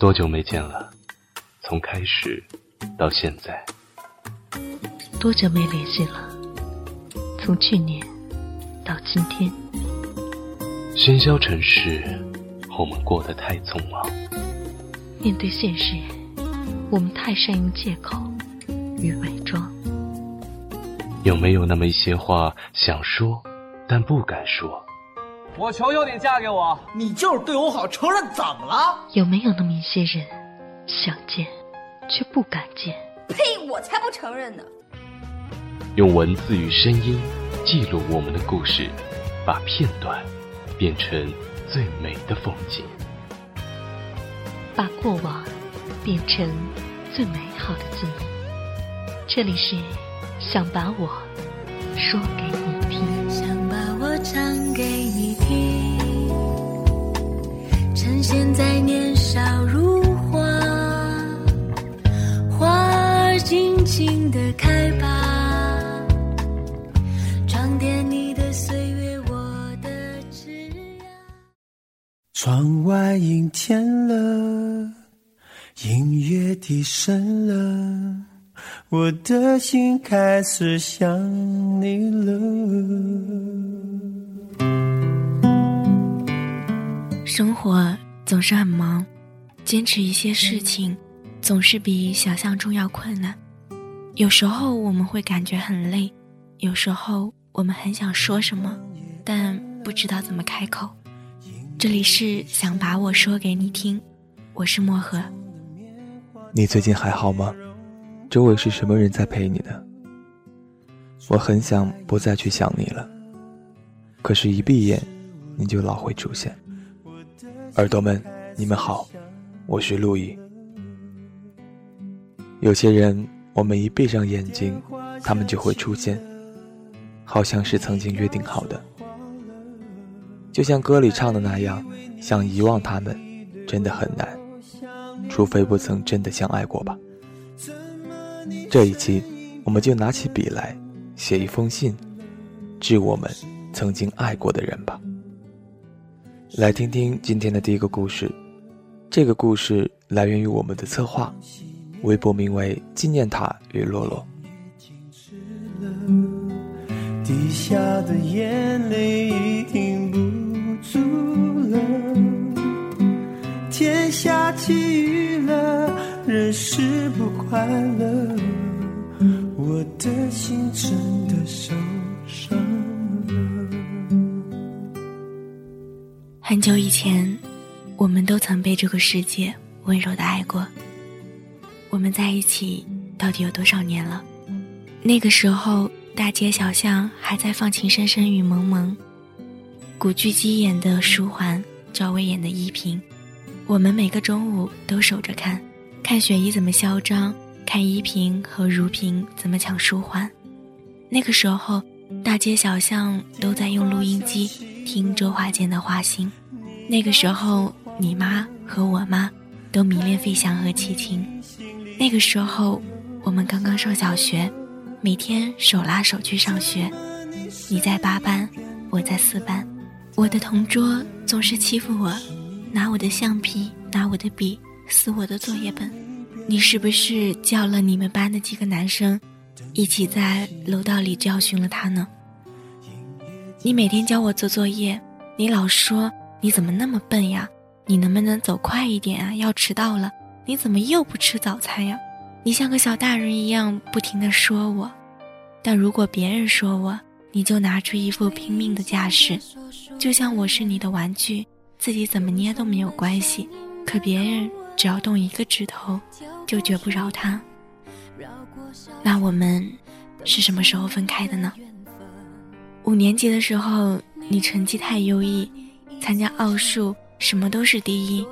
多久没见了？从开始到现在，多久没联系了？从去年到今天，喧嚣尘世，我们过得太匆忙。面对现实，我们太善用借口与伪装。有没有那么一些话想说，但不敢说？我求求你嫁给我！你就是对我好，承认怎么了？有没有那么一些人，想见却不敢见？呸！我才不承认呢！用文字与声音记录我们的故事，把片段变成最美的风景，把过往变成最美好的记忆。这里是想把我说给你现在年少如花，花儿尽情的开吧，装点你的岁月，我的枝桠。窗外阴天了，音乐低声了，我的心开始想你了。生活总是很忙，坚持一些事情总是比想象中要困难。有时候我们会感觉很累，有时候我们很想说什么，但不知道怎么开口。这里是想把我说给你听，我是漠河。你最近还好吗？周围是什么人在陪你呢？我很想不再去想你了，可是，一闭眼，你就老会出现。耳朵们，你们好，我是陆毅。有些人，我们一闭上眼睛，他们就会出现，好像是曾经约定好的。就像歌里唱的那样，想遗忘他们，真的很难，除非不曾真的相爱过吧。这一期，我们就拿起笔来，写一封信，致我们曾经爱过的人吧。来听听今天的第一个故事，这个故事来源于我们的策划，微博名为“纪念塔与洛洛”。滴下的眼泪已停不住了，天下起雨了，人是不快乐，我的心真的受很久以前，我们都曾被这个世界温柔的爱过。我们在一起到底有多少年了？那个时候。大街小巷还在放《情深深雨蒙蒙》，古巨基演的书桓，赵薇演的依萍，我们每个中午都守着看，看雪姨怎么嚣张，看依萍和如萍怎么抢书桓。那个时候，大街小巷都在用录音机听周华健的《花心》。那个时候，你妈和我妈都迷恋费翔和齐秦。那个时候，我们刚刚上小学。每天手拉手去上学，你在八班，我在四班。我的同桌总是欺负我，拿我的橡皮，拿我的笔，撕我的作业本。你是不是叫了你们班的几个男生，一起在楼道里教训了他呢？你每天教我做作业，你老说你怎么那么笨呀？你能不能走快一点啊？要迟到了，你怎么又不吃早餐呀？你像个小大人一样不停的说我，但如果别人说我，你就拿出一副拼命的架势，就像我是你的玩具，自己怎么捏都没有关系。可别人只要动一个指头，就绝不饶他。那我们是什么时候分开的呢？五年级的时候，你成绩太优异，参加奥数什么都是第一，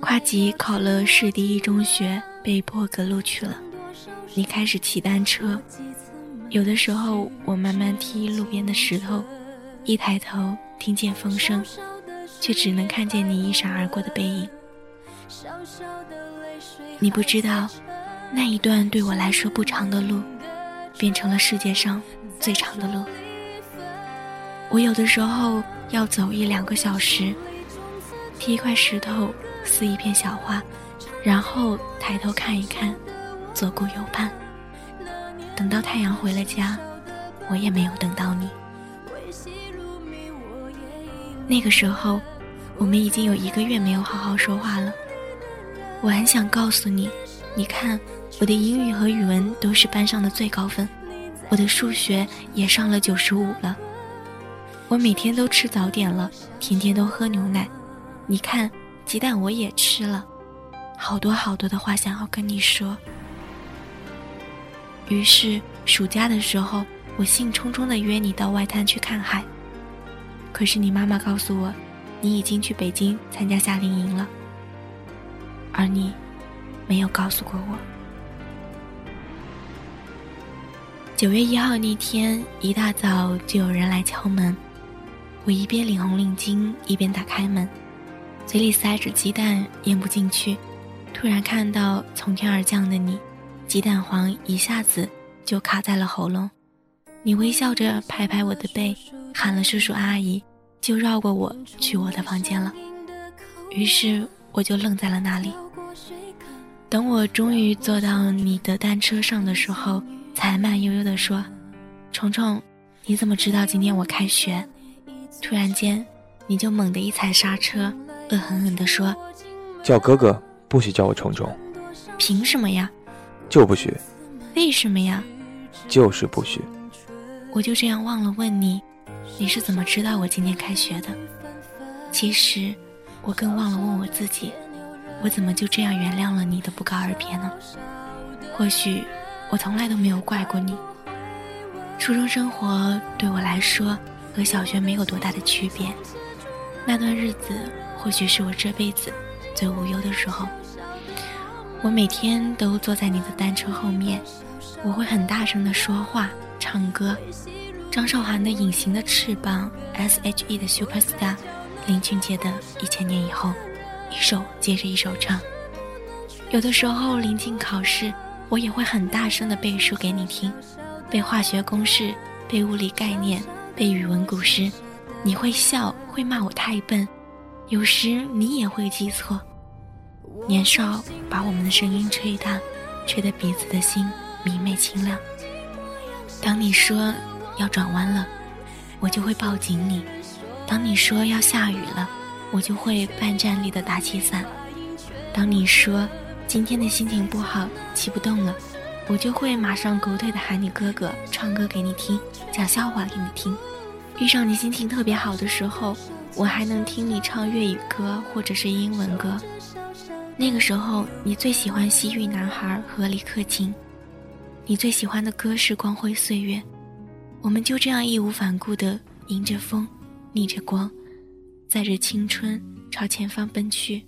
跨级考了市第一中学。被破格录取了，你开始骑单车，有的时候我慢慢踢路边的石头，一抬头听见风声，却只能看见你一闪而过的背影。你不知道，那一段对我来说不长的路，变成了世界上最长的路。我有的时候要走一两个小时，踢一块石头，撕一片小花。然后抬头看一看，左顾右盼。等到太阳回了家，我也没有等到你。那个时候，我们已经有一个月没有好好说话了。我很想告诉你，你看，我的英语和语文都是班上的最高分，我的数学也上了九十五了。我每天都吃早点了，天天都喝牛奶。你看，鸡蛋我也吃了，好多好多的话想要跟你说。于是暑假的时候，我兴冲冲的约你到外滩去看海。可是你妈妈告诉我，你已经去北京参加夏令营了。而你，没有告诉过我。九月一号那天一大早就有人来敲门，我一边领红领巾一边打开门，嘴里塞着鸡蛋咽不进去，突然看到从天而降的你，鸡蛋黄一下子就卡在了喉咙。你微笑着拍拍我的背，喊了叔叔阿姨，就绕过我去我的房间了。于是。我就愣在了那里。等我终于坐到你的单车上的时候，才慢悠悠地说：“虫虫，你怎么知道今天我开学？”突然间，你就猛地一踩刹车，恶狠狠地说：“叫哥哥，不许叫我虫虫。”“凭什么呀？”“就不许。”“为什么呀？”“就是不许。”我就这样忘了问你，你是怎么知道我今天开学的？其实。我更忘了问我自己，我怎么就这样原谅了你的不告而别呢？或许我从来都没有怪过你。初中生活对我来说和小学没有多大的区别，那段日子或许是我这辈子最无忧的时候。我每天都坐在你的单车后面，我会很大声的说话、唱歌，张韶涵的《隐形的翅膀》，S.H.E 的《Superstar》。林俊杰的《一千年以后》，一首接着一首唱。有的时候临近考试，我也会很大声的背书给你听，背化学公式，背物理概念，背语文古诗。你会笑，会骂我太笨，有时你也会记错。年少把我们的声音吹大，吹得彼此的心明媚清亮。当你说要转弯了，我就会抱紧你。当你说要下雨了，我就会半站立的打起伞；当你说今天的心情不好，骑不动了，我就会马上狗腿的喊你哥哥，唱歌给你听，讲笑话给你听。遇上你心情特别好的时候，我还能听你唱粤语歌或者是英文歌。那个时候，你最喜欢《西域男孩》和李克勤，你最喜欢的歌是《光辉岁月》。我们就这样义无反顾的迎着风。逆着光，载着青春朝前方奔去。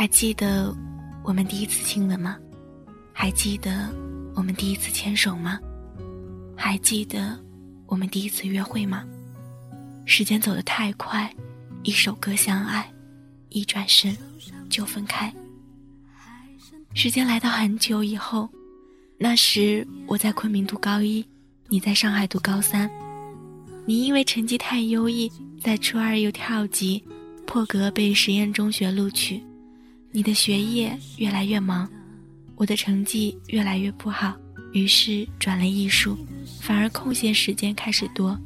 还记得我们第一次亲吻吗？还记得我们第一次牵手吗？还记得我们第一次约会吗？时间走得太快，一首歌相爱，一转身就分开。时间来到很久以后，那时我在昆明读高一，你在上海读高三。你因为成绩太优异，在初二又跳级，破格被实验中学录取。你的学业越来越忙，我的成绩越来越不好，于是转了艺术，反而空闲时间开始多。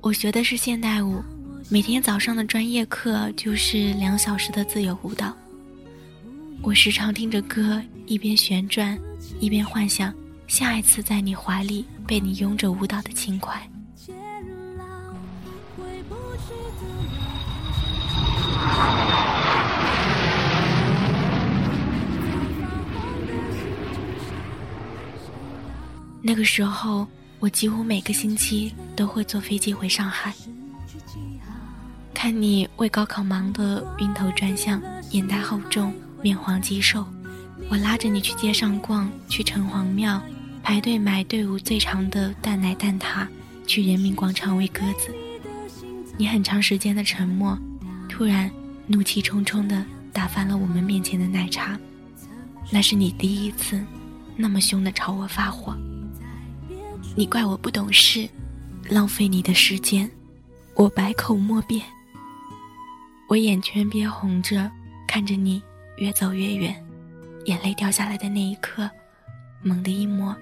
我学的是现代舞，每天早上的专业课就是两小时的自由舞蹈。我时常听着歌，一边旋转，一边幻想。下一次在你怀里被你拥着舞蹈的轻快。那个时候，我几乎每个星期都会坐飞机回上海，看你为高考忙得晕头转向，眼袋厚重，面黄肌瘦。我拉着你去街上逛，去城隍庙。排队买队伍最长的蛋奶蛋挞，去人民广场喂鸽子。你很长时间的沉默，突然怒气冲冲的打翻了我们面前的奶茶。那是你第一次那么凶的朝我发火。你怪我不懂事，浪费你的时间，我百口莫辩。我眼圈憋红着，看着你越走越远，眼泪掉下来的那一刻，猛地一摸，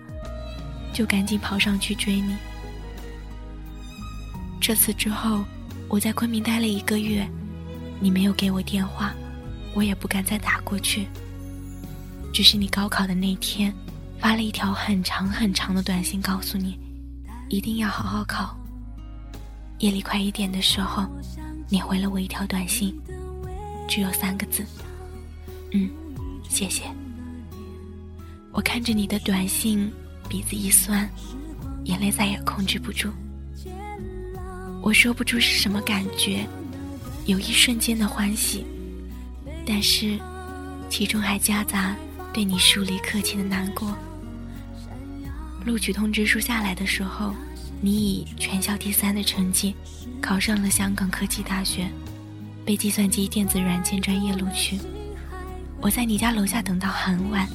就赶紧跑上去追你。这次之后，我在昆明待了一个月，你没有给我电话，我也不敢再打过去。只是你高考的那天，发了一条很长很长的短信，告诉你，一定要好好考。夜里快一点的时候。你回了我一条短信，只有三个字：“嗯，谢谢。”我看着你的短信，鼻子一酸，眼泪再也控制不住。我说不出是什么感觉，有一瞬间的欢喜，但是其中还夹杂对你疏离客气的难过。录取通知书下来的时候。你以全校第三的成绩考上了香港科技大学，被计算机电子软件专业录取。我在你家楼下等到很晚，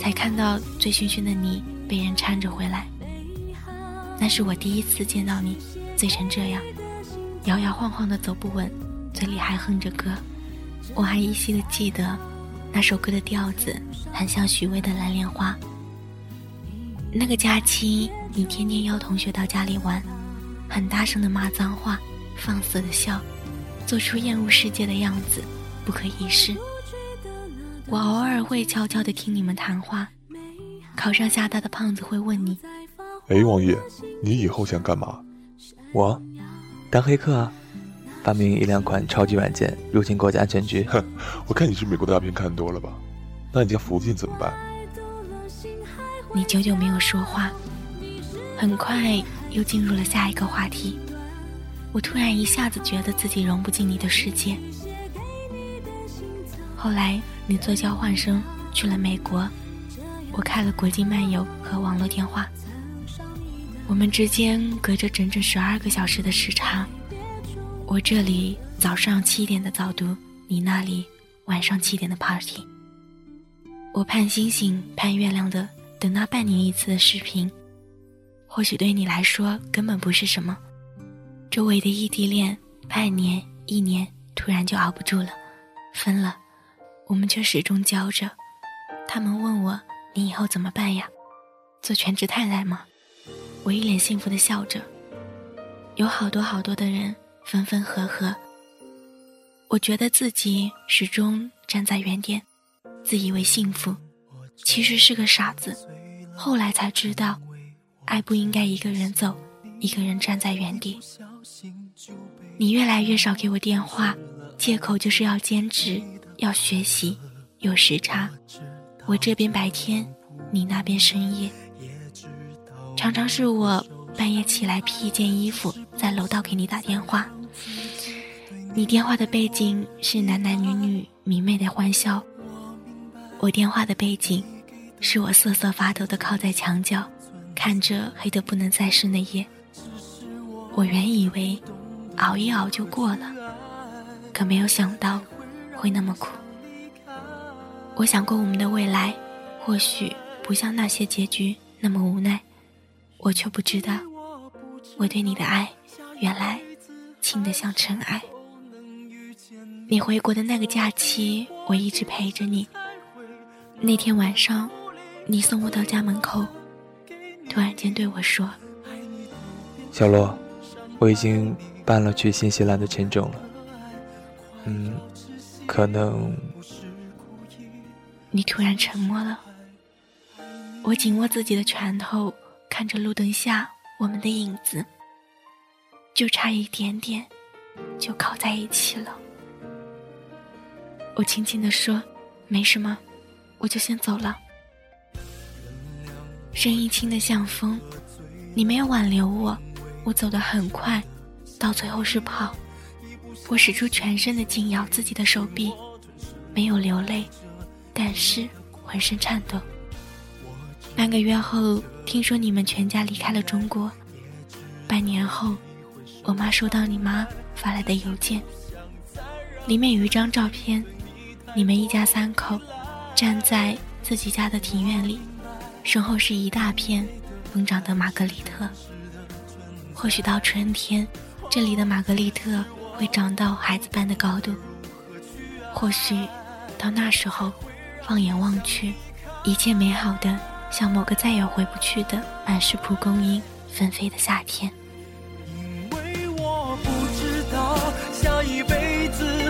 才看到醉醺醺的你被人搀着回来。那是我第一次见到你醉成这样，摇摇晃晃的走不稳，嘴里还哼着歌。我还依稀的记得那首歌的调子，很像许巍的《蓝莲花》。那个假期。你天天邀同学到家里玩，很大声的骂脏话，放肆的笑，做出厌恶世界的样子，不可一世。我偶尔会悄悄的听你们谈话，考上厦大的胖子会问你：“哎，王爷，你以后想干嘛？”我，当黑客啊，发明一两款超级软件入侵国家安全局。哼，我看你是美国大片看多了吧？那你家福晋怎么办？你久久没有说话。很快又进入了下一个话题，我突然一下子觉得自己融不进你的世界。后来你做交换生去了美国，我开了国际漫游和网络电话，我们之间隔着整整十二个小时的时差。我这里早上七点的早读，你那里晚上七点的 party。我盼星星盼月亮的等那半年一次的视频。或许对你来说根本不是什么，周围的异地恋，半年、一年，突然就熬不住了，分了，我们却始终交着。他们问我：“你以后怎么办呀？做全职太太吗？”我一脸幸福的笑着。有好多好多的人分分合合，我觉得自己始终站在原点，自以为幸福，其实是个傻子。后来才知道。爱不应该一个人走，一个人站在原地。你越来越少给我电话，借口就是要兼职，要学习，有时差。我这边白天，你那边深夜。常常是我半夜起来披一件衣服，在楼道给你打电话。你电话的背景是男男女女明媚的欢笑，我电话的背景是我瑟瑟发抖的靠在墙角。看着黑得不能再深的夜，我原以为熬一熬就过了，可没有想到会那么苦。我想过我们的未来，或许不像那些结局那么无奈，我却不知道，我对你的爱原来轻得像尘埃。你回国的那个假期，我一直陪着你。那天晚上，你送我到家门口。突然间对我说：“小洛，我已经办了去新西兰的签证了。嗯，可能……”你突然沉默了。我紧握自己的拳头，看着路灯下我们的影子，就差一点点，就靠在一起了。我轻轻地说：“没什么，我就先走了。”声音轻得像风，你没有挽留我，我走得很快，到最后是跑。我使出全身的劲咬自己的手臂，没有流泪，但是浑身颤抖。半个月后，听说你们全家离开了中国。半年后，我妈收到你妈发来的邮件，里面有一张照片，你们一家三口站在自己家的庭院里。身后是一大片疯长的玛格丽特。或许到春天，这里的玛格丽特会长到孩子般的高度。或许，到那时候，放眼望去，一切美好的像某个再也回不去的满是蒲公英纷飞的夏天。因为我不知道下一辈子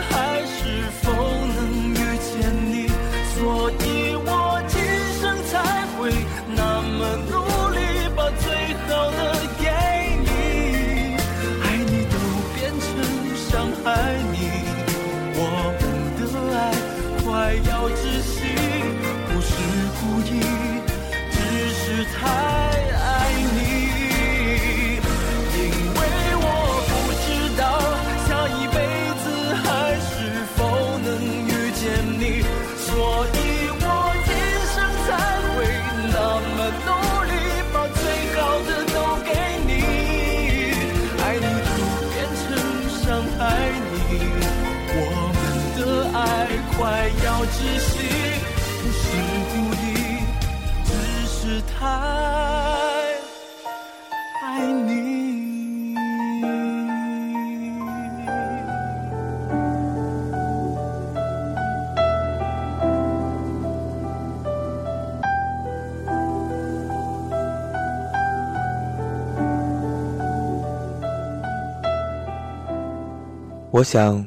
我想，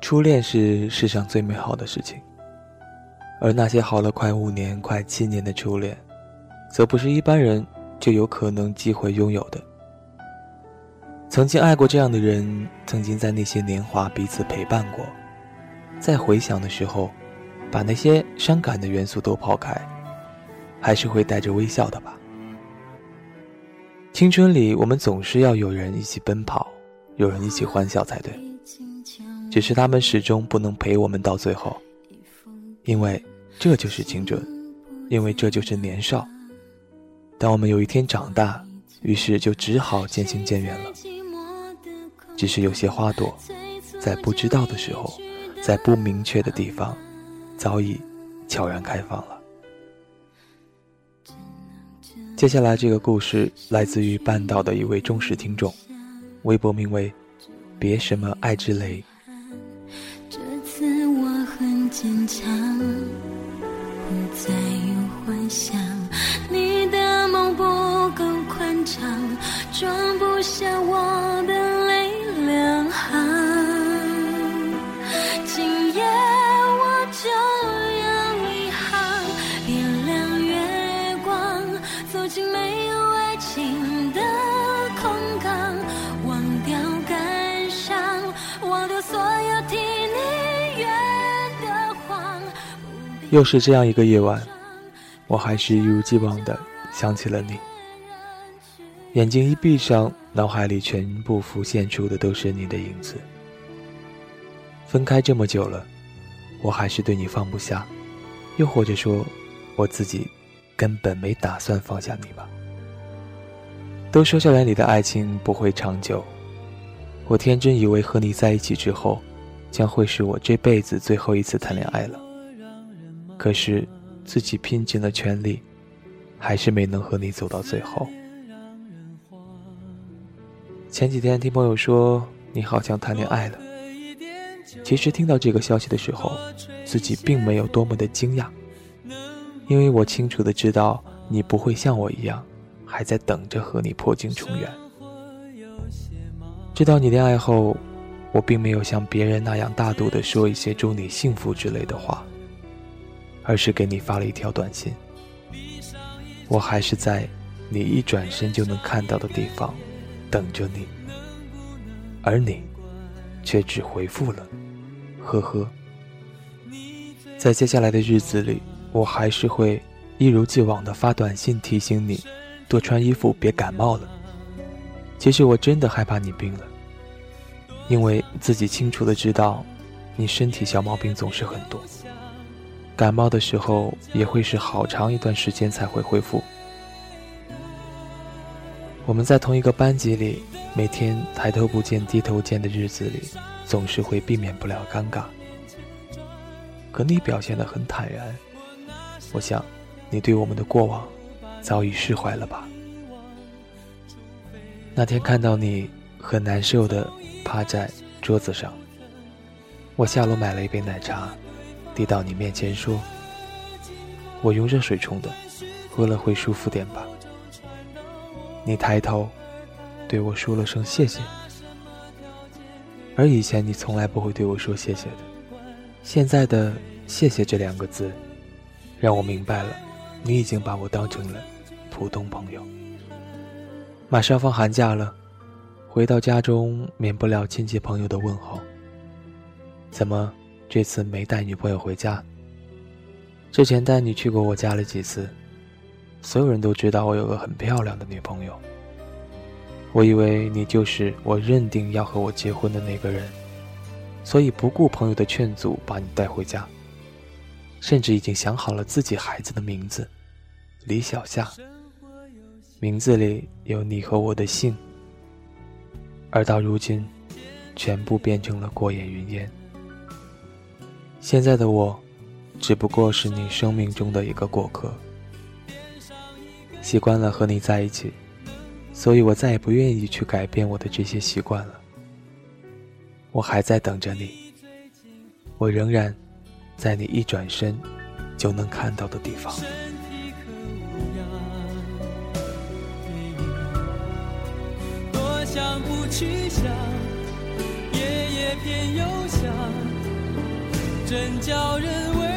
初恋是世上最美好的事情，而那些好了快五年、快七年的初恋，则不是一般人就有可能机会拥有的。曾经爱过这样的人，曾经在那些年华彼此陪伴过，在回想的时候，把那些伤感的元素都抛开，还是会带着微笑的吧。青春里，我们总是要有人一起奔跑，有人一起欢笑才对。只是他们始终不能陪我们到最后，因为这就是青春，因为这就是年少。当我们有一天长大，于是就只好渐行渐远了。只是有些花朵，在不知道的时候，在不明确的地方，早已悄然开放了。接下来这个故事来自于半岛的一位忠实听众，微博名为“别什么爱之雷”。坚强，不再有幻想。你的梦不够宽敞，装不下我的又是这样一个夜晚，我还是一如既往的想起了你。眼睛一闭上，脑海里全部浮现出的都是你的影子。分开这么久了，我还是对你放不下，又或者说，我自己根本没打算放下你吧。都说校园里的爱情不会长久，我天真以为和你在一起之后，将会是我这辈子最后一次谈恋爱了。可是，自己拼尽了全力，还是没能和你走到最后。前几天听朋友说你好像谈恋爱了，其实听到这个消息的时候，自己并没有多么的惊讶，因为我清楚的知道你不会像我一样，还在等着和你破镜重圆。知道你恋爱后，我并没有像别人那样大度的说一些祝你幸福之类的话。而是给你发了一条短信。我还是在你一转身就能看到的地方等着你，而你却只回复了“呵呵”。在接下来的日子里，我还是会一如既往的发短信提醒你多穿衣服，别感冒了。其实我真的害怕你病了，因为自己清楚的知道，你身体小毛病总是很多。感冒的时候也会是好长一段时间才会恢复。我们在同一个班级里，每天抬头不见低头见的日子里，总是会避免不了尴尬。可你表现得很坦然，我想，你对我们的过往早已释怀了吧？那天看到你很难受的趴在桌子上。我下楼买了一杯奶茶，递到你面前说：“我用热水冲的，喝了会舒服点吧。”你抬头，对我说了声谢谢。而以前你从来不会对我说谢谢的，现在的“谢谢”这两个字，让我明白了，你已经把我当成了普通朋友。马上放寒假了，回到家中免不了亲戚朋友的问候。怎么这次没带女朋友回家？之前带你去过我家了几次，所有人都知道我有个很漂亮的女朋友。我以为你就是我认定要和我结婚的那个人，所以不顾朋友的劝阻把你带回家，甚至已经想好了自己孩子的名字，李小夏。名字里有你和我的姓，而到如今，全部变成了过眼云烟。现在的我，只不过是你生命中的一个过客，习惯了和你在一起。所以我再也不愿意去改变我的这些习惯了。我还在等着你，我仍然在你一转身就能看到的地方。多想不去想，夜夜偏又想，真叫人为。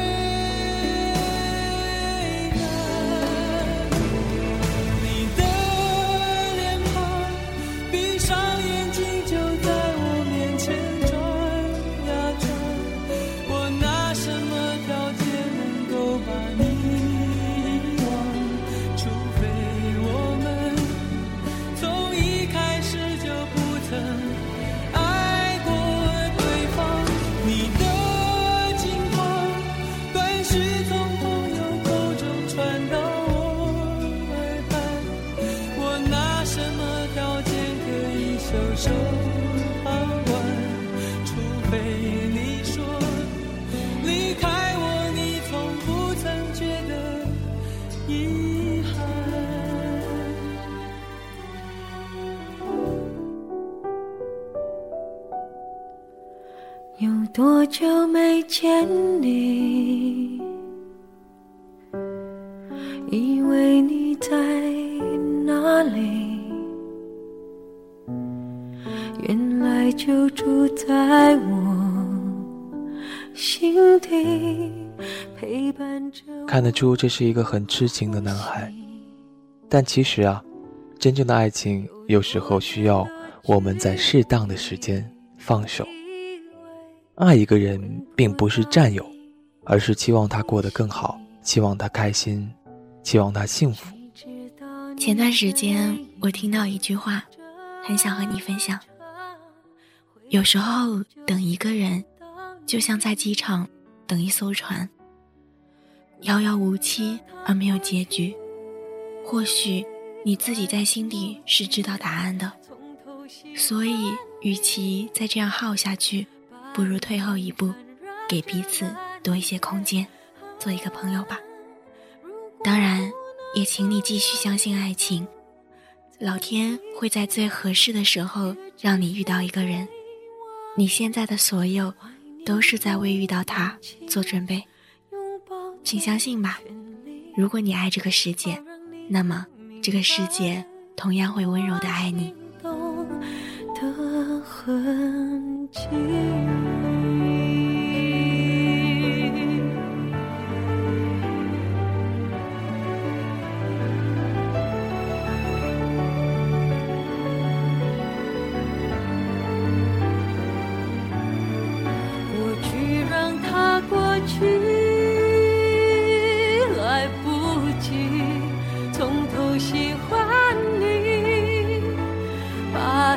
心底，陪伴着。看得出这是一个很痴情的男孩，但其实啊，真正的爱情有时候需要我们在适当的时间放手。爱一个人并不是占有，而是期望他过得更好，期望他开心，期望他幸福。前段时间我听到一句话，很想和你分享。有时候等一个人，就像在机场等一艘船，遥遥无期而没有结局。或许你自己在心底是知道答案的，所以与其再这样耗下去。不如退后一步，给彼此多一些空间，做一个朋友吧。当然，也请你继续相信爱情，老天会在最合适的时候让你遇到一个人。你现在的所有，都是在为遇到他做准备。请相信吧，如果你爱这个世界，那么这个世界同样会温柔的爱你。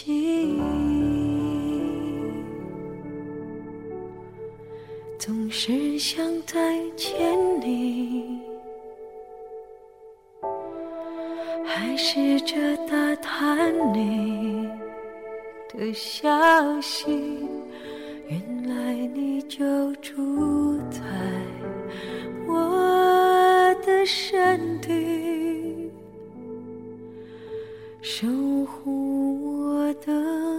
记忆总是想再见你还试着打探你的消息原来你就住在我的身体。守护的